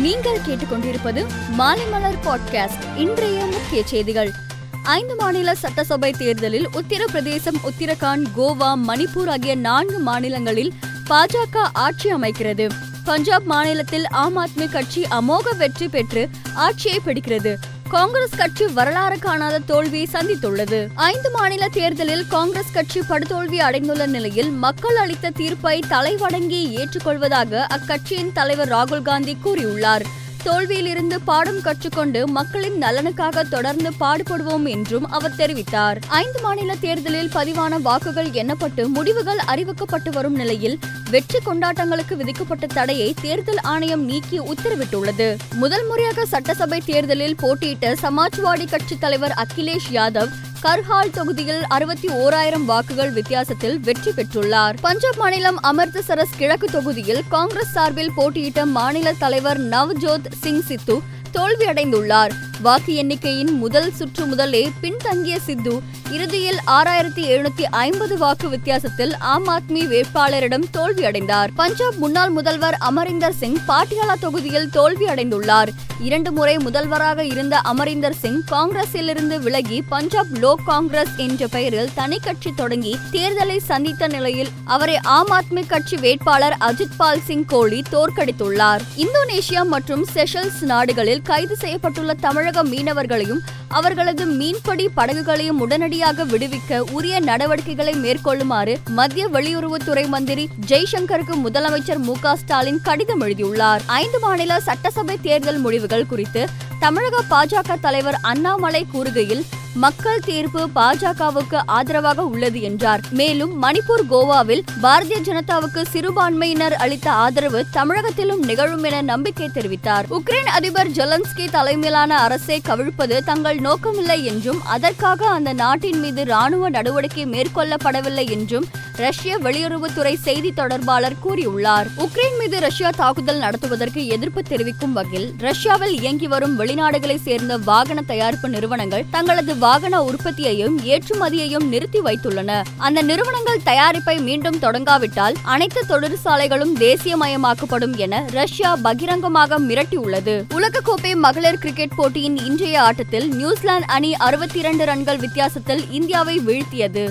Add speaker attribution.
Speaker 1: நீங்கள் கேட்டுக்கொண்டிருப்பது மாலைமலர் பாட்காஸ்ட் இன்றைய முக்கிய செய்திகள். ஐந்து மாநில சட்டசபை தேர்தலில் உத்தரப்பிரதேசம் உத்தரகாண்ட் கோவா மணிப்பூர் ஆகிய நான்கு மாநிலங்களில் பாஜக ஆட்சி அமைக்கிறது. பஞ்சாப் மாநிலத்தில் ஆம் ஆத்மி கட்சி அமோக வெற்றி பெற்று ஆட்சியை பிடிக்கிறது. காங்கிரஸ் கட்சி வரலாறு காணாத தோல்வியை சந்தித்துள்ளது. ஐந்து மாநில தேர்தலில் காங்கிரஸ் கட்சி படுதோல்வி அடைந்துள்ள நிலையில் மக்கள் அளித்த தீர்ப்பை தலைவணங்கி ஏற்றுக்கொள்வதாக அக்கட்சியின் தலைவர் ராகுல் காந்தி கூறியுள்ளார். தோல்வியிலிருந்து பாடம் கற்றுக்கொண்டு மக்களின் நலனுக்காக தொடர்ந்து பாடுபடுவோம் என்றும் அவர் தெரிவித்தார். ஐந்து மாநில தேர்தலில் பதிவான வாக்குகள் எண்ணப்பட்டு முடிவுகள் அறிவிக்கப்பட்டு வரும் நிலையில் வெற்றி கொண்டாட்டங்களுக்கு விதிக்கப்பட்ட தடையை தேர்தல் ஆணையம் நீக்கி உத்தரவிட்டுள்ளது. முதல் முறையாக சட்டசபை தேர்தலில் போட்டியிட்ட சமாஜ்வாடி கட்சி தலைவர் அகிலேஷ் யாதவ் கர்ஹால் தொகுதியில் அறுபத்தி ஓராயிரம் வாக்குகள் வித்தியாசத்தில் வெற்றி பெற்றுள்ளார். பஞ்சாப் மாநிலம் அமிர்தசரஸ் கிழக்கு தொகுதியில் காங்கிரஸ் சார்பில் போட்டியிட்ட மாநில தலைவர் நவ்ஜோத் சிங் சித்து தோல்வியடைந்துள்ளார். வாக்கு எண்ணிக்கையின் முதல் சுற்று முதலே பின்தங்கிய சித்து இறுதியில் ஆறாயிரத்தி எழுநூத்தி ஐம்பது வாக்கு வித்தியாசத்தில் ஆம் ஆத்மி வேட்பாளரிடம் தோல்வியடைந்தார். பஞ்சாப் முன்னாள் முதல்வர் அமரிந்தர் சிங் பாட்டியாலா தொகுதியில் தோல்வியடைந்துள்ளார். இரண்டு முறை முதல்வராக இருந்த அமரிந்தர் சிங் காங்கிரஸிலிருந்து விலகி பஞ்சாப் லோக் காங்கிரஸ் என்ற பெயரில் தனி கட்சி தொடங்கி தேர்தலை சந்தித்த நிலையில் அவரை ஆம் ஆத்மி கட்சி வேட்பாளர் அஜித் பால் சிங் கோலி தோற்கடித்துள்ளார். இந்தோனேஷியா மற்றும் செஷல்ஸ் நாடுகளில் கைது செய்யப்பட்டுள்ள தமிழக மீனவர்களையும் அவர்களது மீன்பிடி படகுகளையும் உடனடியாக விடுவிக்க உரிய நடவடிக்கைகளை மேற்கொள்ளுமாறு மத்திய வெளியுறவுத்துறை மந்திரி ஜெய்சங்கருக்கு முதலமைச்சர் மு ஸ்டாலின் கடிதம் எழுதியுள்ளார். ஐந்து மாநில சட்டசபை தேர்தல் முடிவுகள் குறித்து தமிழக பாஜக தலைவர் அண்ணாமலை கூறுகையில் மக்கள் தீர்ப்பு பாஜகவுக்கு ஆதரவாக உள்ளது என்றார். மேலும் மணிப்பூர் கோவாவில் பாரதிய ஜனதாவுக்கு சிறுபான்மையினர் அளித்த ஆதரவு தமிழகத்திலும் நிகழும் என நம்பிக்கை தெரிவித்தார். உக்ரைன் அதிபர் ஜெலன்ஸ்கி தலைமையிலான அரசை கவிழ்ப்பது தங்கள் நோக்கமில்லை என்றும் அதற்காக அந்த நாட்டின் மீது ராணுவ நடவடிக்கை மேற்கொள்ளப்படவில்லை என்றும் ரஷ்ய வெளியுறவுத்துறை செய்தி தொடர்பாளர் கூறியுள்ளார். உக்ரைன் மீது ரஷ்யா தாக்குதல் நடத்துவதற்கு எதிர்ப்பு தெரிவிக்கும் வகையில் ரஷ்யாவில் இயங்கி வரும் வெளிநாடுகளை சேர்ந்த வாகன தயாரிப்பு நிறுவனங்கள் தங்களது வாகன உற்பத்தியையும் ஏற்றுமதியையும் நிறுத்தி வைத்துள்ளன. அந்த நிறுவனங்கள் தயாரிப்பை மீண்டும் தொடங்காவிட்டால் அனைத்து தொழிற்சாலைகளும் தேசியமயமாக்கப்படும் என ரஷ்யா பகிரங்கமாக மிரட்டியுள்ளது. உலகக்கோப்பை மகளிர் கிரிக்கெட் போட்டியின் இன்றைய ஆட்டத்தில் நியூசிலாந்து அணி அறுபத்தி இரண்டு ரன்கள் வித்தியாசத்தில் இந்தியாவை வீழ்த்தியது.